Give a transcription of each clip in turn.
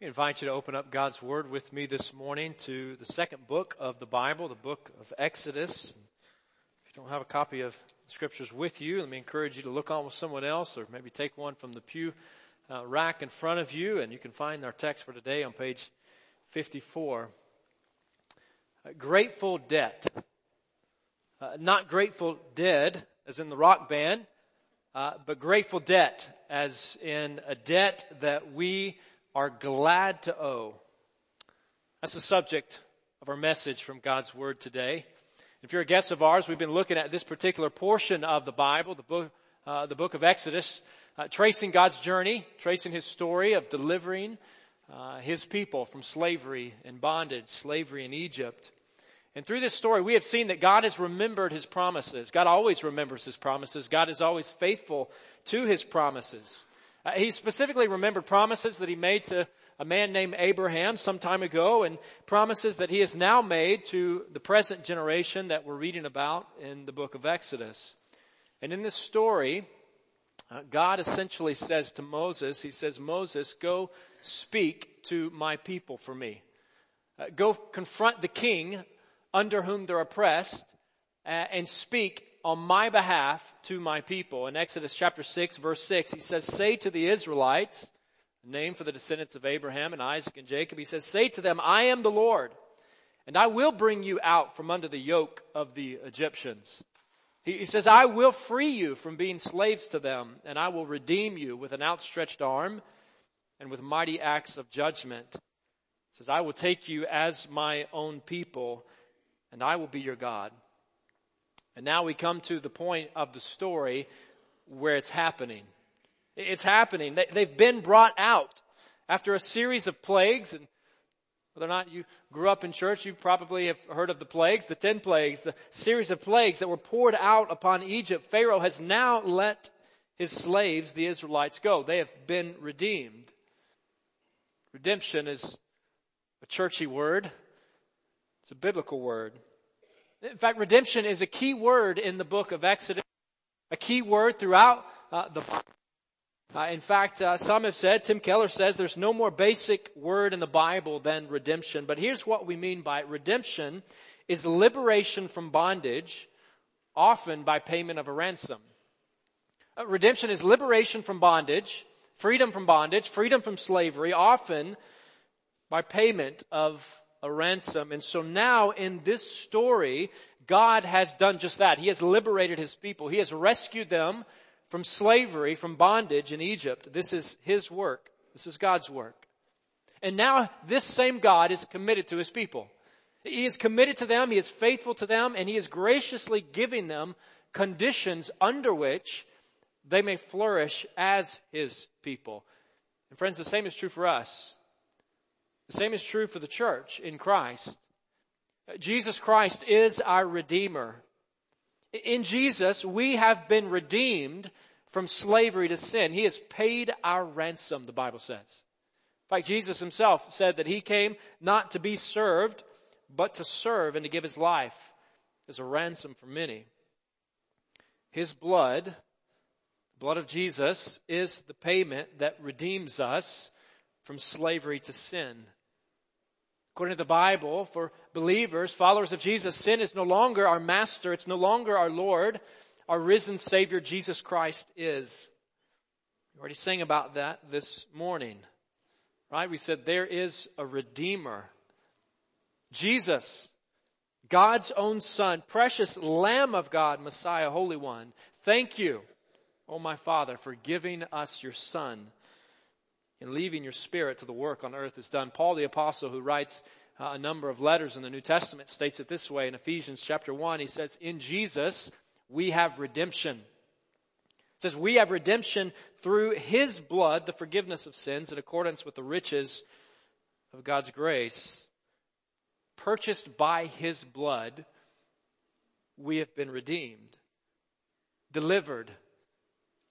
I invite you to open up God's Word with me this morning to the second book of the Bible, the book of Exodus. If you don't have a copy of Scriptures with you, let me encourage you to look on with someone else or maybe take one from the pew uh, rack in front of you and you can find our text for today on page 54. Uh, grateful debt. Uh, not grateful dead, as in the rock band, uh, but grateful debt, as in a debt that we are glad to owe. That's the subject of our message from God's Word today. If you're a guest of ours, we've been looking at this particular portion of the Bible, the book, uh, the book of Exodus, uh, tracing God's journey, tracing His story of delivering uh, His people from slavery and bondage, slavery in Egypt. And through this story, we have seen that God has remembered His promises. God always remembers His promises. God is always faithful to His promises. Uh, he specifically remembered promises that he made to a man named Abraham some time ago and promises that he has now made to the present generation that we're reading about in the book of Exodus. And in this story, uh, God essentially says to Moses, he says, Moses, go speak to my people for me. Uh, go confront the king under whom they're oppressed uh, and speak on my behalf to my people. In Exodus chapter 6 verse 6, he says, say to the Israelites, name for the descendants of Abraham and Isaac and Jacob, he says, say to them, I am the Lord, and I will bring you out from under the yoke of the Egyptians. He, he says, I will free you from being slaves to them, and I will redeem you with an outstretched arm and with mighty acts of judgment. He says, I will take you as my own people, and I will be your God. And now we come to the point of the story where it's happening. It's happening. They've been brought out after a series of plagues and whether or not you grew up in church, you probably have heard of the plagues, the ten plagues, the series of plagues that were poured out upon Egypt. Pharaoh has now let his slaves, the Israelites, go. They have been redeemed. Redemption is a churchy word. It's a biblical word. In fact, redemption is a key word in the book of Exodus, a key word throughout uh, the Bible. Uh, in fact, uh, some have said, Tim Keller says, there's no more basic word in the Bible than redemption. But here's what we mean by it. Redemption is liberation from bondage, often by payment of a ransom. Uh, redemption is liberation from bondage, freedom from bondage, freedom from slavery, often by payment of a ransom. And so now in this story, God has done just that. He has liberated His people. He has rescued them from slavery, from bondage in Egypt. This is His work. This is God's work. And now this same God is committed to His people. He is committed to them, He is faithful to them, and He is graciously giving them conditions under which they may flourish as His people. And friends, the same is true for us. The same is true for the church in Christ. Jesus Christ is our Redeemer. In Jesus, we have been redeemed from slavery to sin. He has paid our ransom, the Bible says. In fact, Jesus himself said that he came not to be served, but to serve and to give his life as a ransom for many. His blood, the blood of Jesus, is the payment that redeems us from slavery to sin. According to the Bible, for believers, followers of Jesus, sin is no longer our master. It's no longer our Lord. Our risen Savior, Jesus Christ, is. We already sang about that this morning. Right? We said there is a Redeemer. Jesus, God's own Son, precious Lamb of God, Messiah, Holy One. Thank you, oh my Father, for giving us your Son and leaving your spirit to the work on earth is done. Paul the apostle who writes uh, a number of letters in the New Testament states it this way in Ephesians chapter 1. He says, in Jesus we have redemption. It says we have redemption through his blood, the forgiveness of sins in accordance with the riches of God's grace. Purchased by his blood, we have been redeemed, delivered,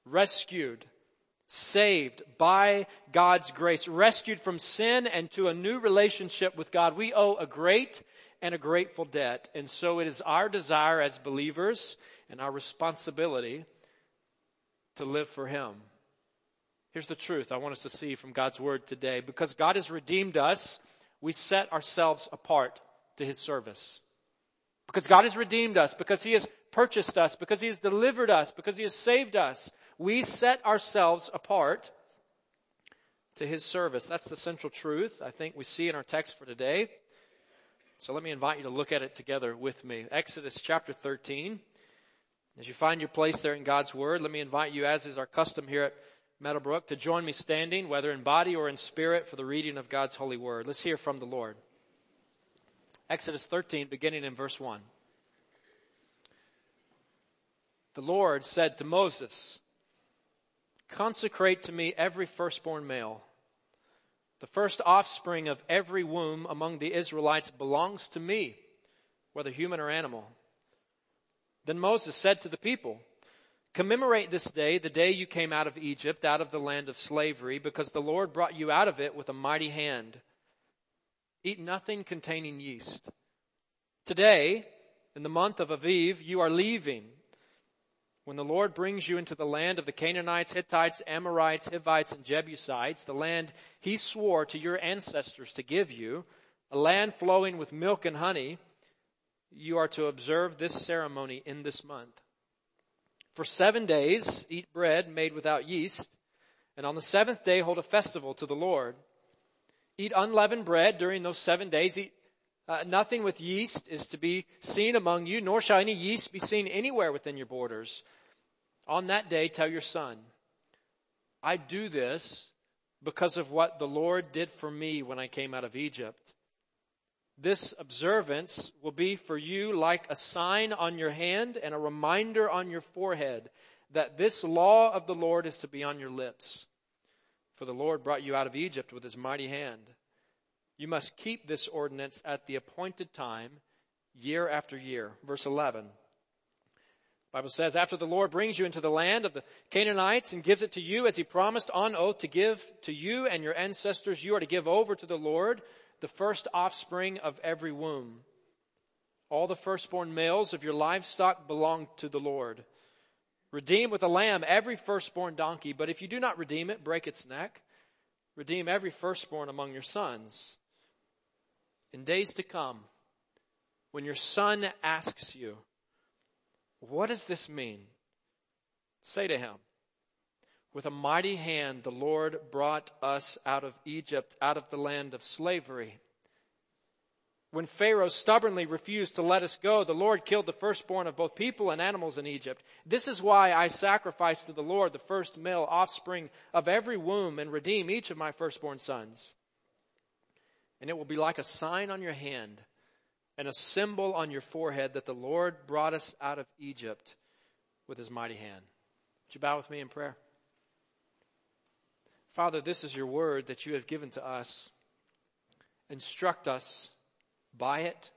rescued, saved by God's grace, rescued from sin and to a new relationship with God. We owe a great and a grateful debt. And so it is our desire as believers and our responsibility to live for Him. Here's the truth I want us to see from God's Word today. Because God has redeemed us, we set ourselves apart to His service. Because God has redeemed us, because He has purchased us, because He has delivered us, because He has saved us, we set ourselves apart to His service. That's the central truth I think we see in our text for today. So let me invite you to look at it together with me. Exodus chapter 13. As you find your place there in God's Word, let me invite you, as is our custom here at Meadowbrook, to join me standing, whether in body or in spirit, for the reading of God's holy Word. Let's hear from the Lord. Exodus 13, beginning in verse 1. The Lord said to Moses, Consecrate to me every firstborn male. The first offspring of every womb among the Israelites belongs to me, whether human or animal. Then Moses said to the people, Commemorate this day, the day you came out of Egypt, out of the land of slavery, because the Lord brought you out of it with a mighty hand. Eat nothing containing yeast. Today, in the month of Aviv, you are leaving. When the Lord brings you into the land of the Canaanites, Hittites, Amorites, Hivites, and Jebusites, the land he swore to your ancestors to give you, a land flowing with milk and honey, you are to observe this ceremony in this month. For seven days, eat bread made without yeast, and on the seventh day hold a festival to the Lord. Eat unleavened bread during those seven days. Eat uh, nothing with yeast is to be seen among you, nor shall any yeast be seen anywhere within your borders. On that day, tell your son, I do this because of what the Lord did for me when I came out of Egypt. This observance will be for you like a sign on your hand and a reminder on your forehead that this law of the Lord is to be on your lips. For the Lord brought you out of Egypt with his mighty hand. You must keep this ordinance at the appointed time, year after year. Verse 11. Bible says, after the Lord brings you into the land of the Canaanites and gives it to you as he promised on oath to give to you and your ancestors, you are to give over to the Lord the first offspring of every womb. All the firstborn males of your livestock belong to the Lord. Redeem with a lamb every firstborn donkey, but if you do not redeem it, break its neck. Redeem every firstborn among your sons. In days to come, when your son asks you, what does this mean? Say to him, with a mighty hand the Lord brought us out of Egypt, out of the land of slavery. When Pharaoh stubbornly refused to let us go, the Lord killed the firstborn of both people and animals in Egypt. This is why I sacrifice to the Lord the first male offspring of every womb and redeem each of my firstborn sons. And it will be like a sign on your hand and a symbol on your forehead that the Lord brought us out of Egypt with his mighty hand. Would you bow with me in prayer? Father, this is your word that you have given to us. Instruct us by it,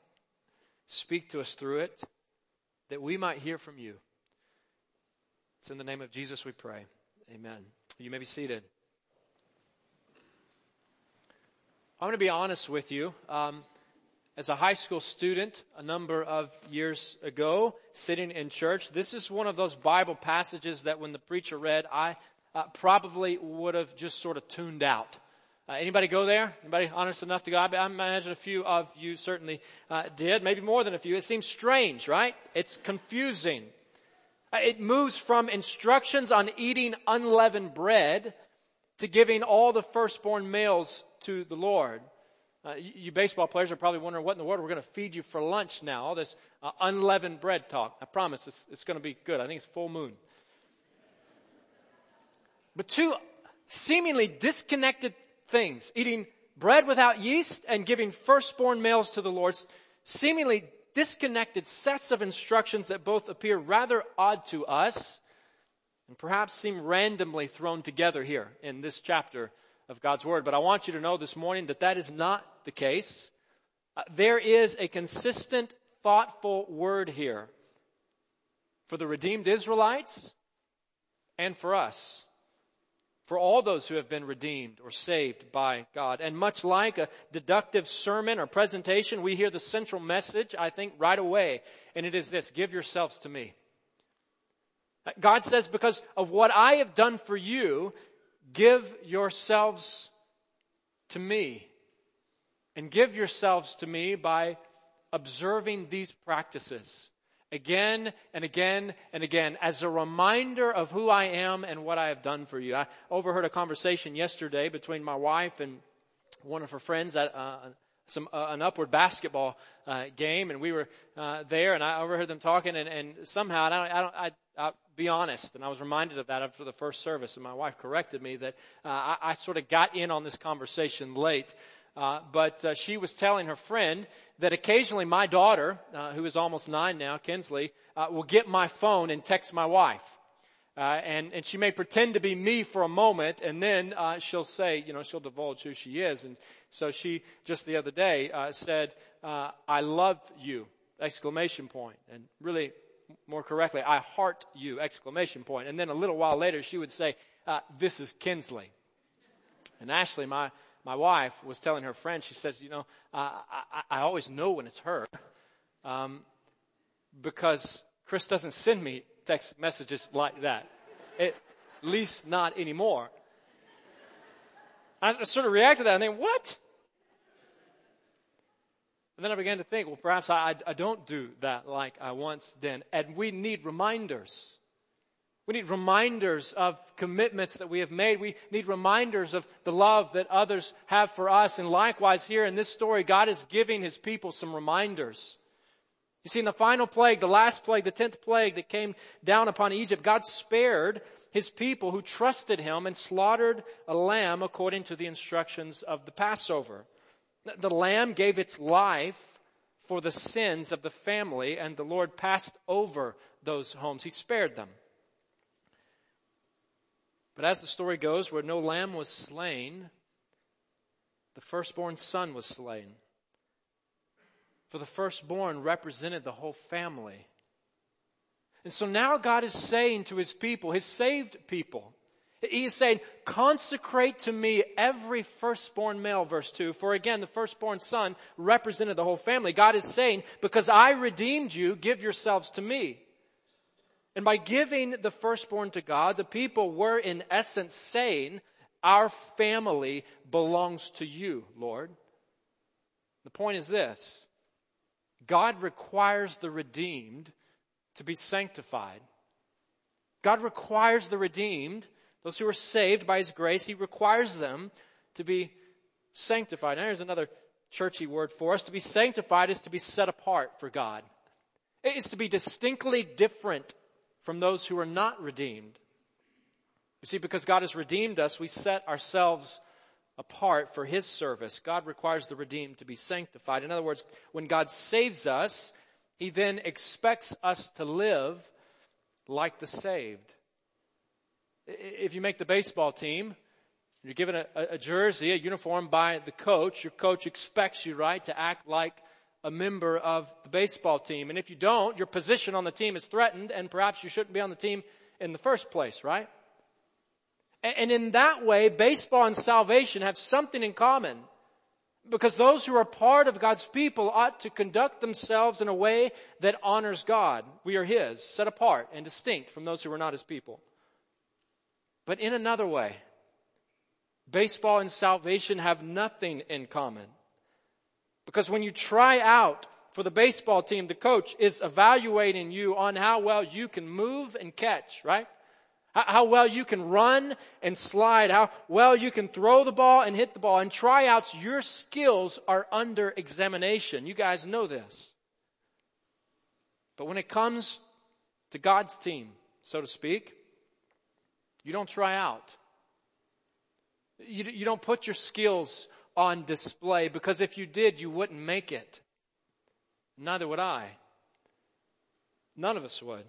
speak to us through it, that we might hear from you. It's in the name of Jesus we pray. Amen. You may be seated. I'm going to be honest with you. Um, as a high school student a number of years ago, sitting in church, this is one of those Bible passages that when the preacher read, I uh, probably would have just sort of tuned out. Uh, anybody go there? Anybody honest enough to go? I, imagine a few of you certainly uh, did, maybe more than a few. It seems strange, right? It's confusing. Uh, it moves from instructions on eating unleavened bread to giving all the firstborn males to the Lord. Uh, you, you, baseball players are probably wondering what in the world we're going to feed you for lunch now. All this uh, unleavened bread talk. I promise it's, it's going to be good. I think it's full moon. But two seemingly disconnected things, eating bread without yeast and giving firstborn males to the Lord, seemingly disconnected sets of instructions that both appear rather odd to us and perhaps seem randomly thrown together here in this chapter of God's Word. But I want you to know this morning that that is not the case. Uh, there is a consistent, thoughtful word here for the redeemed Israelites and for us for all those who have been redeemed or saved by God. And much like a deductive sermon or presentation, we hear the central message, I think, right away. And it is this, give yourselves to me. God says, because of what I have done for you, Give yourselves to me. And give yourselves to me by observing these practices again and again and again as a reminder of who I am and what I have done for you. I overheard a conversation yesterday between my wife and one of her friends at uh, some uh, an upward basketball uh, game, and we were uh, there, and I overheard them talking, and, and somehow I don't, I don't, I, I'll be honest, and I was reminded of that after the first service, and my wife corrected me that uh, I, I sort of got in on this conversation late. Uh, but uh, she was telling her friend that occasionally my daughter, uh, who is almost nine now, Kinsley, uh, will get my phone and text my wife. Uh, and, and she may pretend to be me for a moment, and then uh, she'll say, you know, she'll divulge who she is. And so she just the other day uh, said, uh, "I love you!" exclamation point, and really more correctly, "I heart you!" exclamation point. And then a little while later, she would say, uh, "This is Kinsley." And Ashley, my my wife, was telling her friend, she says, "You know, I, I I always know when it's her, um, because Chris doesn't send me text messages like that. At least not anymore. I sort of reacted to that and think, what? And then I began to think, well, perhaps I, I don't do that like I once did. And we need reminders. We need reminders of commitments that we have made. We need reminders of the love that others have for us. And likewise, here in this story, God is giving His people some reminders. You see, in the final plague, the last plague, the tenth plague that came down upon Egypt, God spared his people who trusted him and slaughtered a lamb according to the instructions of the Passover. The lamb gave its life for the sins of the family, and the Lord passed over those homes. He spared them. But as the story goes, where no lamb was slain, the firstborn son was slain. For the firstborn represented the whole family. And so now God is saying to his people, his saved people, he is saying, consecrate to me every firstborn male, verse 2. For again, the firstborn son represented the whole family. God is saying, because I redeemed you, give yourselves to me. And by giving the firstborn to God, the people were in essence saying, our family belongs to you, Lord. The point is this. God requires the redeemed to be sanctified. God requires the redeemed, those who are saved by His grace, He requires them to be sanctified. Now here's another churchy word for us. To be sanctified is to be set apart for God. It's to be distinctly different from those who are not redeemed. You see, because God has redeemed us, we set ourselves apart for His service. God requires the redeemed to be sanctified. In other words, when God saves us, He then expects us to live like the saved. If you make the baseball team, you're given a, a jersey, a uniform by the coach, your coach expects you, right, to act like a member of the baseball team. And if you don't, your position on the team is threatened and perhaps you shouldn't be on the team in the first place, right? And in that way, baseball and salvation have something in common. Because those who are part of God's people ought to conduct themselves in a way that honors God. We are His, set apart and distinct from those who are not His people. But in another way, baseball and salvation have nothing in common. Because when you try out for the baseball team, the coach is evaluating you on how well you can move and catch, right? How well you can run and slide, how well you can throw the ball and hit the ball. In tryouts, your skills are under examination. You guys know this. But when it comes to God's team, so to speak, you don't try out. You, you don't put your skills on display because if you did, you wouldn't make it. Neither would I. None of us would.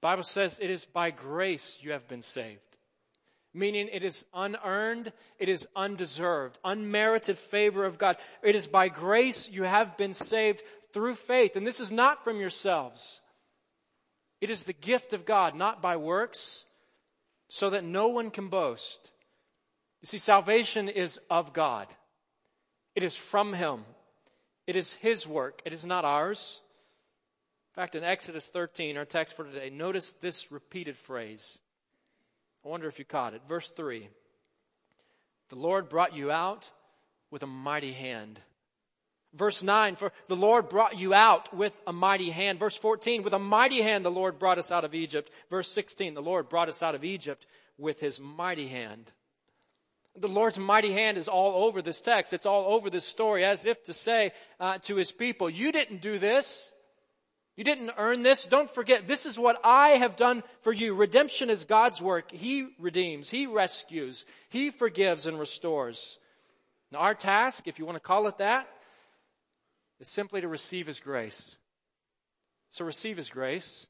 Bible says it is by grace you have been saved. Meaning it is unearned, it is undeserved, unmerited favor of God. It is by grace you have been saved through faith. And this is not from yourselves. It is the gift of God, not by works, so that no one can boast. You see, salvation is of God. It is from Him. It is His work. It is not ours. In fact, in Exodus 13, our text for today, notice this repeated phrase. I wonder if you caught it. Verse 3. The Lord brought you out with a mighty hand. Verse 9, for the Lord brought you out with a mighty hand. Verse 14, with a mighty hand the Lord brought us out of Egypt. Verse 16, the Lord brought us out of Egypt with his mighty hand. The Lord's mighty hand is all over this text. It's all over this story as if to say uh, to his people, you didn't do this. You didn't earn this. Don't forget, this is what I have done for you. Redemption is God's work. He redeems. He rescues. He forgives and restores. Now our task, if you want to call it that, is simply to receive His grace. So receive His grace.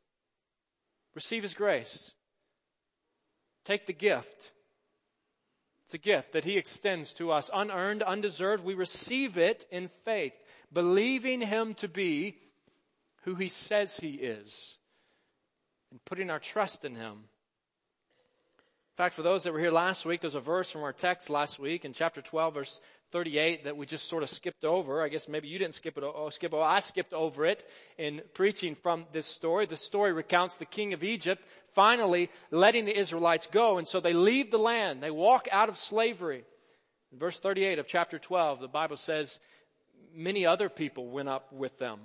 Receive His grace. Take the gift. It's a gift that He extends to us, unearned, undeserved. We receive it in faith, believing Him to be who He says He is, and putting our trust in Him. In fact, for those that were here last week, there's a verse from our text last week in chapter 12, verse 38 that we just sort of skipped over. I guess maybe you didn't skip it. Oh, skip. Oh, I skipped over it in preaching from this story. The story recounts the king of Egypt finally letting the Israelites go, and so they leave the land. They walk out of slavery. In verse 38 of chapter 12, the Bible says, many other people went up with them.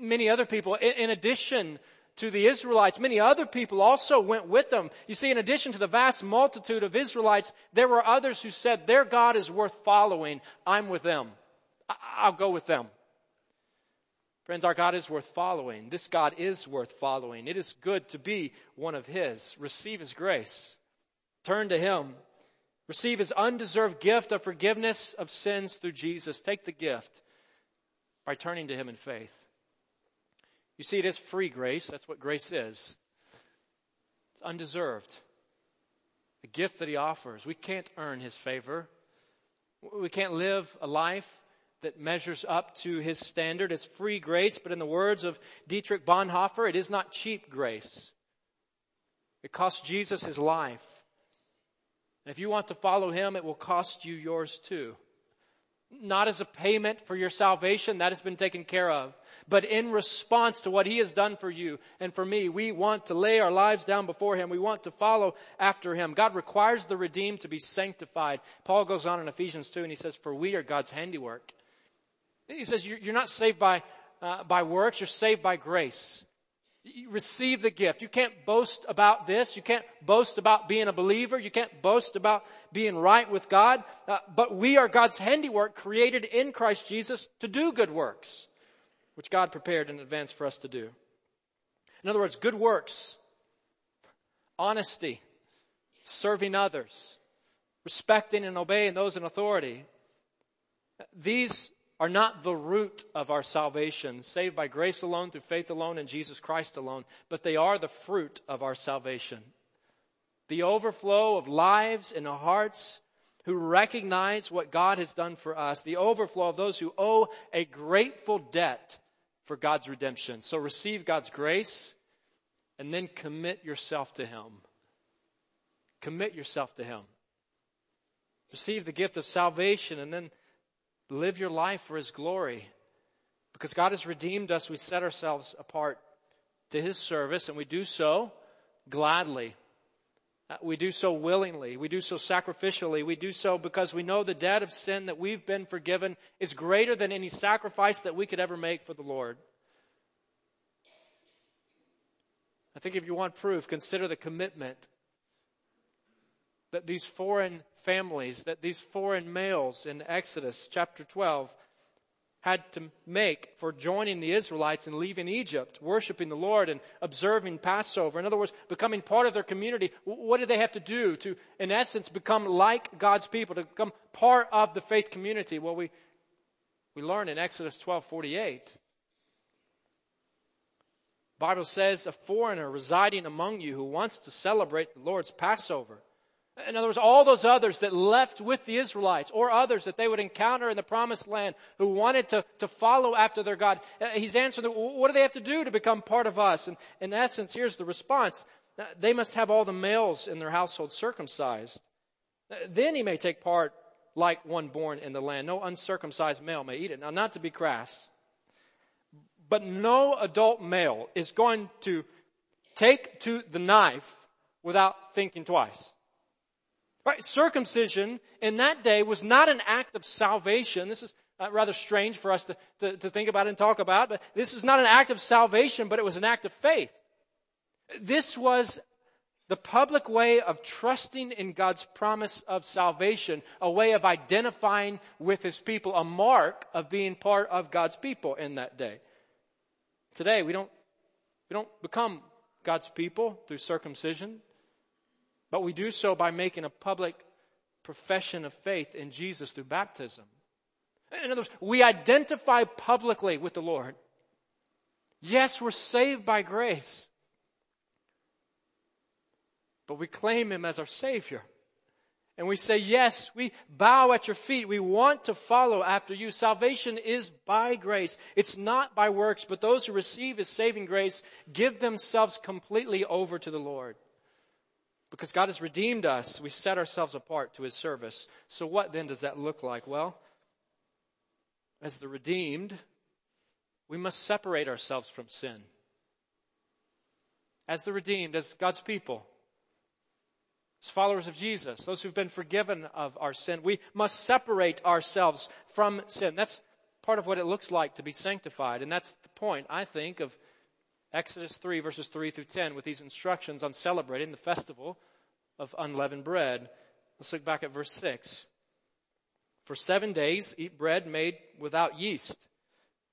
Many other people, in addition to the Israelites, many other people also went with them. You see, in addition to the vast multitude of Israelites, there were others who said, their God is worth following. I'm with them. I'll go with them. Friends, our God is worth following. This God is worth following. It is good to be one of His. Receive His grace. Turn to Him. Receive His undeserved gift of forgiveness of sins through Jesus. Take the gift by turning to Him in faith. You see, it is free grace. That's what grace is. It's undeserved. The gift that He offers. We can't earn His favor. We can't live a life that measures up to His standard. It's free grace, but in the words of Dietrich Bonhoeffer, it is not cheap grace. It cost Jesus His life. And if you want to follow Him, it will cost you yours too not as a payment for your salvation, that has been taken care of, but in response to what He has done for you and for me, we want to lay our lives down before Him. We want to follow after Him. God requires the redeemed to be sanctified. Paul goes on in Ephesians 2 and he says, for we are God's handiwork. He says, you're not saved by, uh, by works, you're saved by grace. You receive the gift. You can't boast about this. You can't boast about being a believer. You can't boast about being right with God. Uh, but we are God's handiwork created in Christ Jesus to do good works, which God prepared in advance for us to do. In other words, good works, honesty, serving others, respecting and obeying those in authority. These are not the root of our salvation, saved by grace alone, through faith alone, in Jesus Christ alone, but they are the fruit of our salvation. The overflow of lives and hearts who recognize what God has done for us, the overflow of those who owe a grateful debt for God's redemption. So receive God's grace and then commit yourself to Him. Commit yourself to Him. Receive the gift of salvation and then Live your life for His glory. Because God has redeemed us, we set ourselves apart to His service, and we do so gladly. Uh, we do so willingly. We do so sacrificially. We do so because we know the debt of sin that we've been forgiven is greater than any sacrifice that we could ever make for the Lord. I think if you want proof, consider the commitment that these foreign families, that these foreign males in Exodus chapter 12 had to make for joining the Israelites and leaving Egypt, worshiping the Lord and observing Passover. In other words, becoming part of their community. What did they have to do to, in essence, become like God's people, to become part of the faith community? Well, we, we learn in Exodus 12:48. Bible says a foreigner residing among you who wants to celebrate the Lord's Passover in other words, all those others that left with the Israelites or others that they would encounter in the promised land who wanted to, to follow after their God. Uh, he's answering, what do they have to do to become part of us? And in essence, here's the response. Uh, they must have all the males in their household circumcised. Uh, then he may take part like one born in the land. No uncircumcised male may eat it. Now, not to be crass, but no adult male is going to take to the knife without thinking twice. Right? Circumcision in that day was not an act of salvation. This is uh, rather strange for us to, to, to think about and talk about, but this is not an act of salvation, but it was an act of faith. This was the public way of trusting in God's promise of salvation, a way of identifying with His people, a mark of being part of God's people in that day. Today, we don't, we don't become God's people through circumcision, but we do so by making a public profession of faith in Jesus through baptism. In other words, we identify publicly with the Lord. Yes, we're saved by grace, but we claim Him as our Savior. And we say, yes, we bow at your feet. We want to follow after you. Salvation is by grace. It's not by works, but those who receive His saving grace give themselves completely over to the Lord. Because God has redeemed us, we set ourselves apart to His service. So what then does that look like? Well, as the redeemed, we must separate ourselves from sin. As the redeemed, as God's people, as followers of Jesus, those who've been forgiven of our sin, we must separate ourselves from sin. That's part of what it looks like to be sanctified. And that's the point, I think, of Exodus 3 verses 3 through 10 with these instructions on celebrating the festival of unleavened bread. Let's look back at verse 6. For seven days eat bread made without yeast.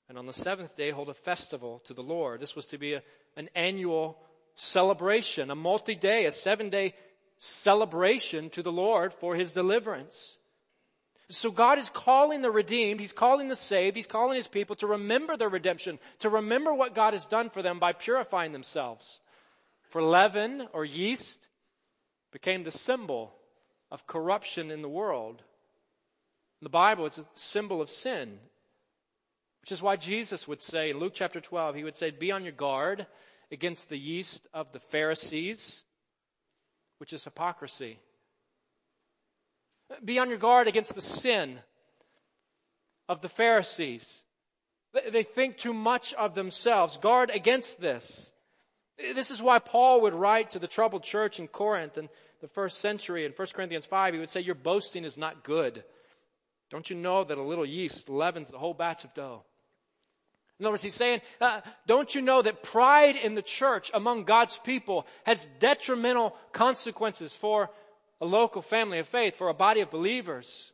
And on the seventh day hold a festival to the Lord. This was to be a, an annual celebration, a multi-day, a seven-day celebration to the Lord for His deliverance. So God is calling the redeemed, He's calling the saved, He's calling His people to remember their redemption, to remember what God has done for them by purifying themselves. For leaven or yeast became the symbol of corruption in the world. In the Bible, it's a symbol of sin, which is why Jesus would say in Luke chapter 12, He would say, be on your guard against the yeast of the Pharisees, which is hypocrisy. Be on your guard against the sin of the Pharisees. They think too much of themselves. Guard against this. This is why Paul would write to the troubled church in Corinth in the first century in 1 Corinthians 5. He would say, Your boasting is not good. Don't you know that a little yeast leavens the whole batch of dough? In other words, he's saying, uh, don't you know that pride in the church among God's people has detrimental consequences for a local family of faith, for a body of believers?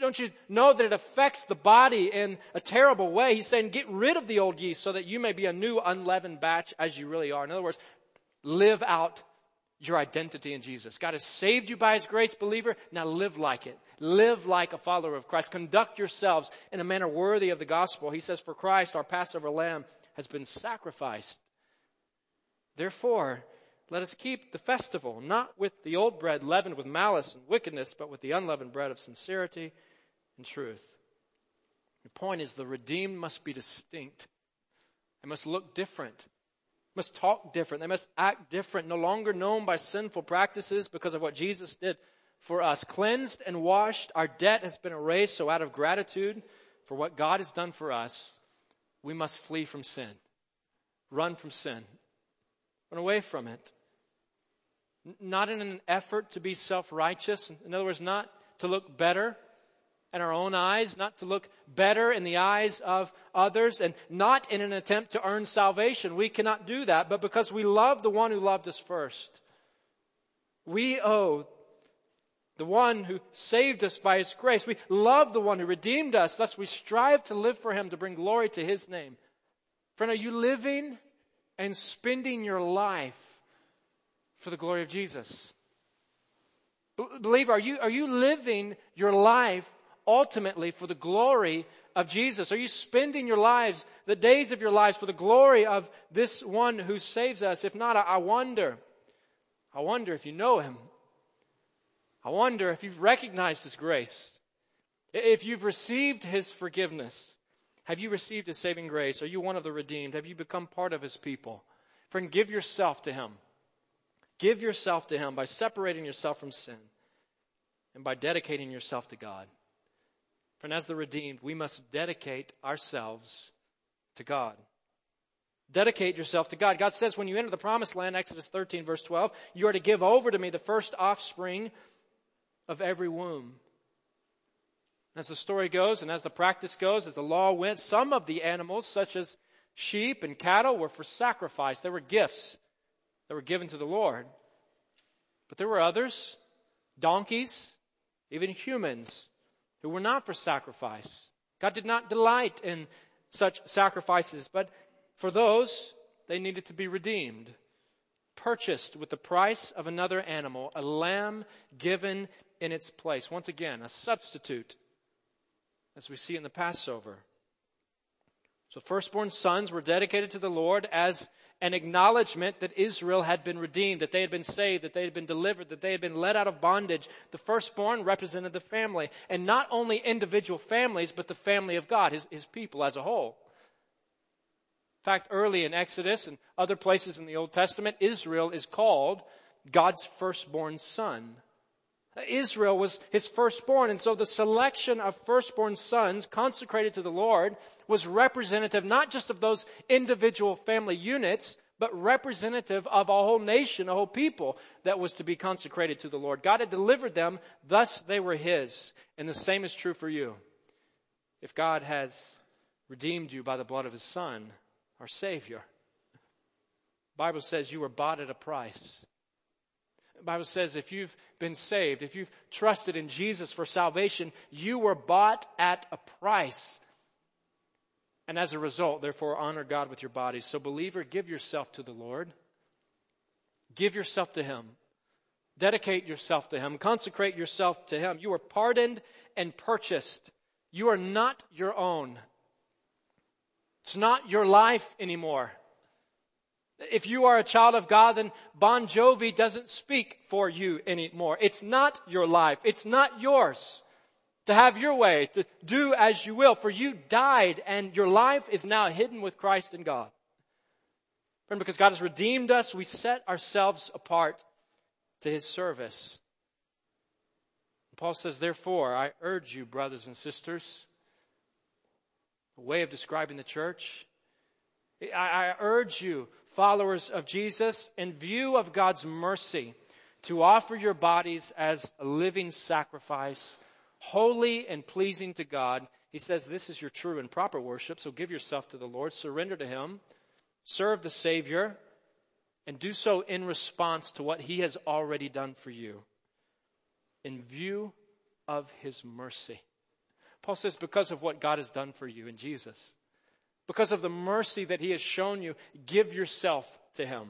Don't you know that it affects the body in a terrible way? He's saying, get rid of the old yeast so that you may be a new unleavened batch as you really are. In other words, live out your identity in Jesus. God has saved you by His grace, believer. Now live like it. Live like a follower of Christ. Conduct yourselves in a manner worthy of the gospel. He says, for Christ, our Passover lamb, has been sacrificed. Therefore, let us keep the festival, not with the old bread leavened with malice and wickedness, but with the unleavened bread of sincerity and truth. The point is the redeemed must be distinct. They must look different must talk different. They must act different, no longer known by sinful practices because of what Jesus did for us. Cleansed and washed, our debt has been erased. So out of gratitude for what God has done for us, we must flee from sin. Run from sin. Run away from it. Not in an effort to be self-righteous. In other words, not to look better, in our own eyes, not to look better in the eyes of others, and not in an attempt to earn salvation. We cannot do that, but because we love the one who loved us first. We owe the one who saved us by his grace. We love the one who redeemed us, thus we strive to live for him to bring glory to his name. Friend, are you living and spending your life for the glory of Jesus? Believer, are you, are you living your life ultimately for the glory of Jesus? Are you spending your lives, the days of your lives for the glory of this one who saves us? If not, I wonder. I wonder if you know him. I wonder if you've recognized his grace. If you've received his forgiveness. Have you received his saving grace? Are you one of the redeemed? Have you become part of his people? Friend, give yourself to him. Give yourself to him by separating yourself from sin and by dedicating yourself to God. Friend, as the redeemed, we must dedicate ourselves to God. Dedicate yourself to God. God says when you enter the promised land, Exodus 13 verse 12, you are to give over to me the first offspring of every womb. As the story goes and as the practice goes, as the law went, some of the animals, such as sheep and cattle, were for sacrifice. They were gifts that were given to the Lord. But there were others, donkeys, even humans, who were not for sacrifice. God did not delight in such sacrifices, but for those, they needed to be redeemed, purchased with the price of another animal, a lamb given in its place. Once again, a substitute, as we see in the Passover. So firstborn sons were dedicated to the Lord as an acknowledgement that Israel had been redeemed, that they had been saved, that they had been delivered, that they had been led out of bondage. The firstborn represented the family, and not only individual families, but the family of God, his, his people as a whole. In fact, early in Exodus and other places in the Old Testament, Israel is called God's firstborn son. Israel was his firstborn, and so the selection of firstborn sons consecrated to the Lord was representative not just of those individual family units, but representative of a whole nation, a whole people that was to be consecrated to the Lord. God had delivered them, thus they were his. And the same is true for you. If God has redeemed you by the blood of his son, our Savior. The Bible says you were bought at a price. Bible says if you've been saved, if you've trusted in Jesus for salvation, you were bought at a price. And as a result, therefore, honor God with your bodies. So, believer, give yourself to the Lord. Give yourself to Him. Dedicate yourself to Him. Consecrate yourself to Him. You are pardoned and purchased. You are not your own. It's not your life anymore. If you are a child of God, then Bon Jovi doesn't speak for you anymore. It's not your life. It's not yours to have your way, to do as you will, for you died and your life is now hidden with Christ in God. Friend, because God has redeemed us, we set ourselves apart to His service. Paul says, therefore, I urge you, brothers and sisters, a way of describing the church. I, I urge you, followers of Jesus, in view of God's mercy, to offer your bodies as a living sacrifice, holy and pleasing to God. He says this is your true and proper worship, so give yourself to the Lord, surrender to Him, serve the Savior, and do so in response to what He has already done for you in view of His mercy. Paul says, because of what God has done for you in Jesus, because of the mercy that He has shown you, give yourself to Him.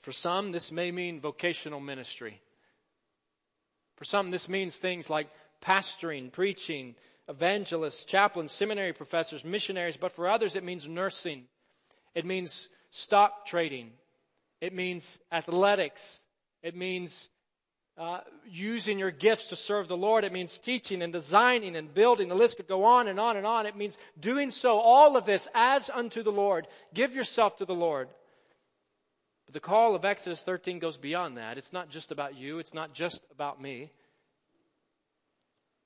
For some, this may mean vocational ministry. For some, this means things like pastoring, preaching, evangelists, chaplains, seminary professors, missionaries, but for others, it means nursing. It means stock trading. It means athletics. It means uh, using your gifts to serve the Lord. It means teaching and designing and building. The list could go on and on and on. It means doing so, all of this as unto the Lord. Give yourself to the Lord. But the call of Exodus 13 goes beyond that. It's not just about you. It's not just about me.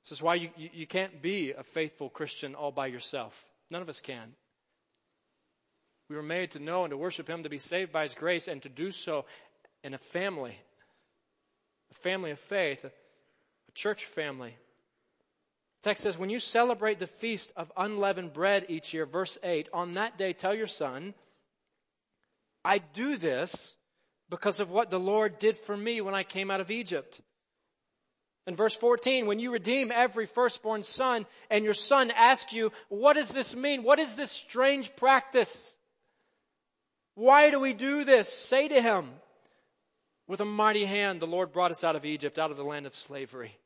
This is why you, you, you can't be a faithful Christian all by yourself. None of us can. We were made to know and to worship Him, to be saved by His grace, and to do so in a family a family of faith, a, church family. The text says, when you celebrate the feast of unleavened bread each year, verse 8, on that day tell your son, I do this because of what the Lord did for me when I came out of Egypt. In verse 14, when you redeem every firstborn son and your son asks you, what does this mean? What is this strange practice? Why do we do this? Say to him, with a mighty hand, the Lord brought us out of Egypt, out of the land of slavery.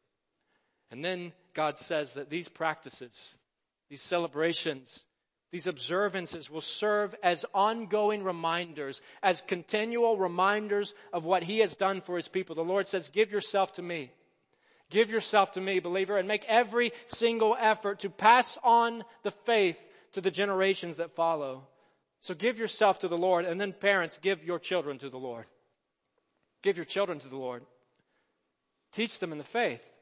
And then God says that these practices, these celebrations, these observances will serve as ongoing reminders, as continual reminders of what He has done for His people. The Lord says, give yourself to me. Give yourself to me, believer, and make every single effort to pass on the faith to the generations that follow. So give yourself to the Lord, and then parents, give your children to the Lord. Give your children to the Lord. Teach them in the faith.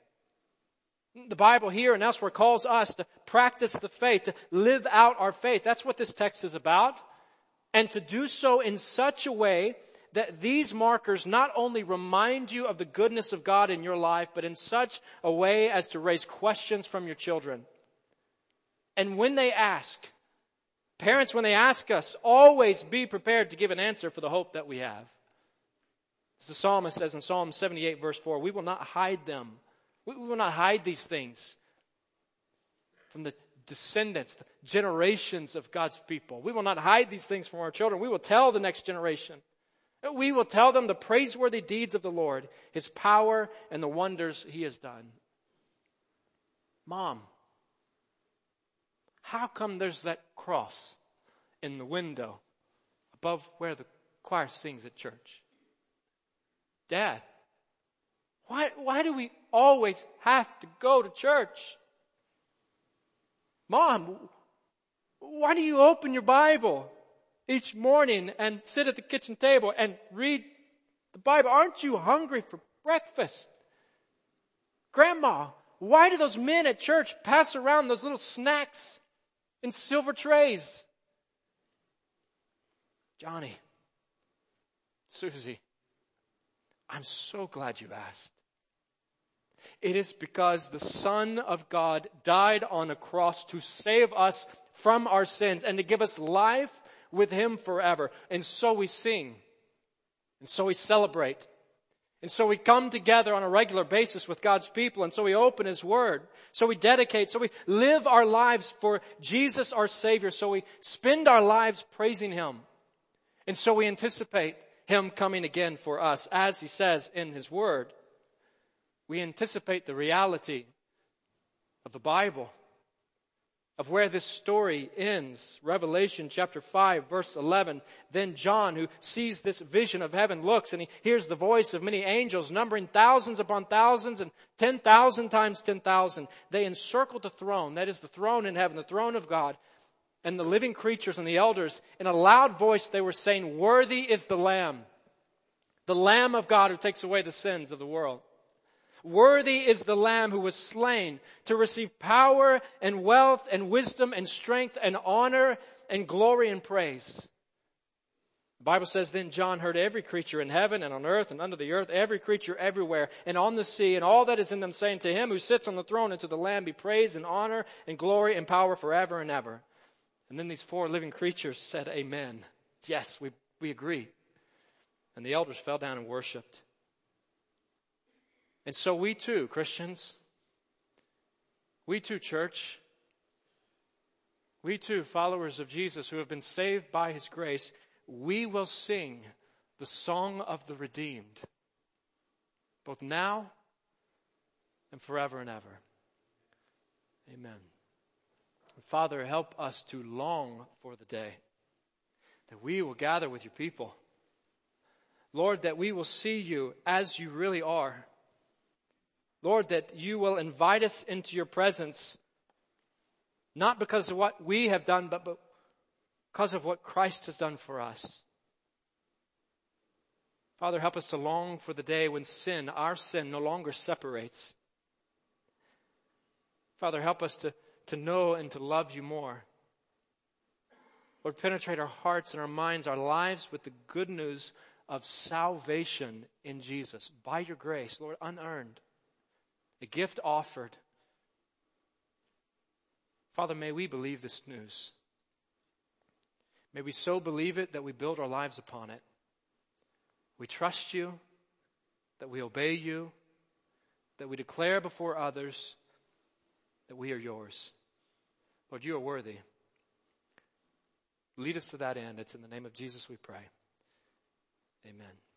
The Bible here and elsewhere calls us to practice the faith, to live out our faith. That's what this text is about. and to do so in such a way that these markers not only remind you of the goodness of God in your life, but in such a way as to raise questions from your children. And when they ask, parents, when they ask us, always be prepared to give an answer for the hope that we have. As the psalmist says in Psalm 78 verse 4, we will not hide them. We will not hide these things from the descendants, the generations of God's people. We will not hide these things from our children. We will tell the next generation. We will tell them the praiseworthy deeds of the Lord, His power and the wonders He has done. Mom, how come there's that cross in the window above where the choir sings at church? Dad, why, why do we always have to go to church? Mom, why do you open your Bible each morning and sit at the kitchen table and read the Bible. Aren't you hungry for breakfast? Grandma, why do those men at church pass around those little snacks in silver trays? Johnny, Susie, I'm so glad you asked. It is because the Son of God died on a cross to save us from our sins and to give us life with Him forever. And so we sing. And so we celebrate. And so we come together on a regular basis with God's people, and so we open His Word. So we dedicate, so we live our lives for Jesus our Savior, so we spend our lives praising Him. And so we anticipate Him coming again for us, as He says in His Word. We anticipate the reality of the Bible of where this story ends. Revelation chapter 5 verse 11. Then John, who sees this vision of heaven, looks and he hears the voice of many angels numbering thousands upon thousands and 10,000 times 10,000. They encircle the throne. That is the throne in heaven, the throne of God. And the living creatures and the elders, in a loud voice, they were saying, worthy is the Lamb. The Lamb of God who takes away the sins of the world. Worthy is the Lamb who was slain to receive power and wealth and wisdom and strength and honor and glory and praise. The Bible says then John heard every creature in heaven and on earth and under the earth, every creature everywhere and on the sea and all that is in them saying to him who sits on the throne and to the Lamb be praise and honor and glory and power forever and ever. And then these four living creatures said amen. Yes, we, we agree. And the elders fell down and worshiped. And so we too, Christians, we too, church, we too, followers of Jesus who have been saved by His grace, we will sing the song of the redeemed, both now and forever and ever. Amen. Father, help us to long for the day that we will gather with your people. Lord, that we will see you as you really are Lord, that you will invite us into your presence, not because of what we have done, but because of what Christ has done for us. Father, help us to long for the day when sin, our sin, no longer separates. Father, help us to, to know and to love you more. Lord, penetrate our hearts and our minds, our lives with the good news of salvation in Jesus by your grace, Lord, unearned a gift offered. Father, may we believe this news. May we so believe it that we build our lives upon it. We trust you, that we obey you, that we declare before others that we are yours. Lord, you are worthy. Lead us to that end. It's in the name of Jesus we pray. Amen.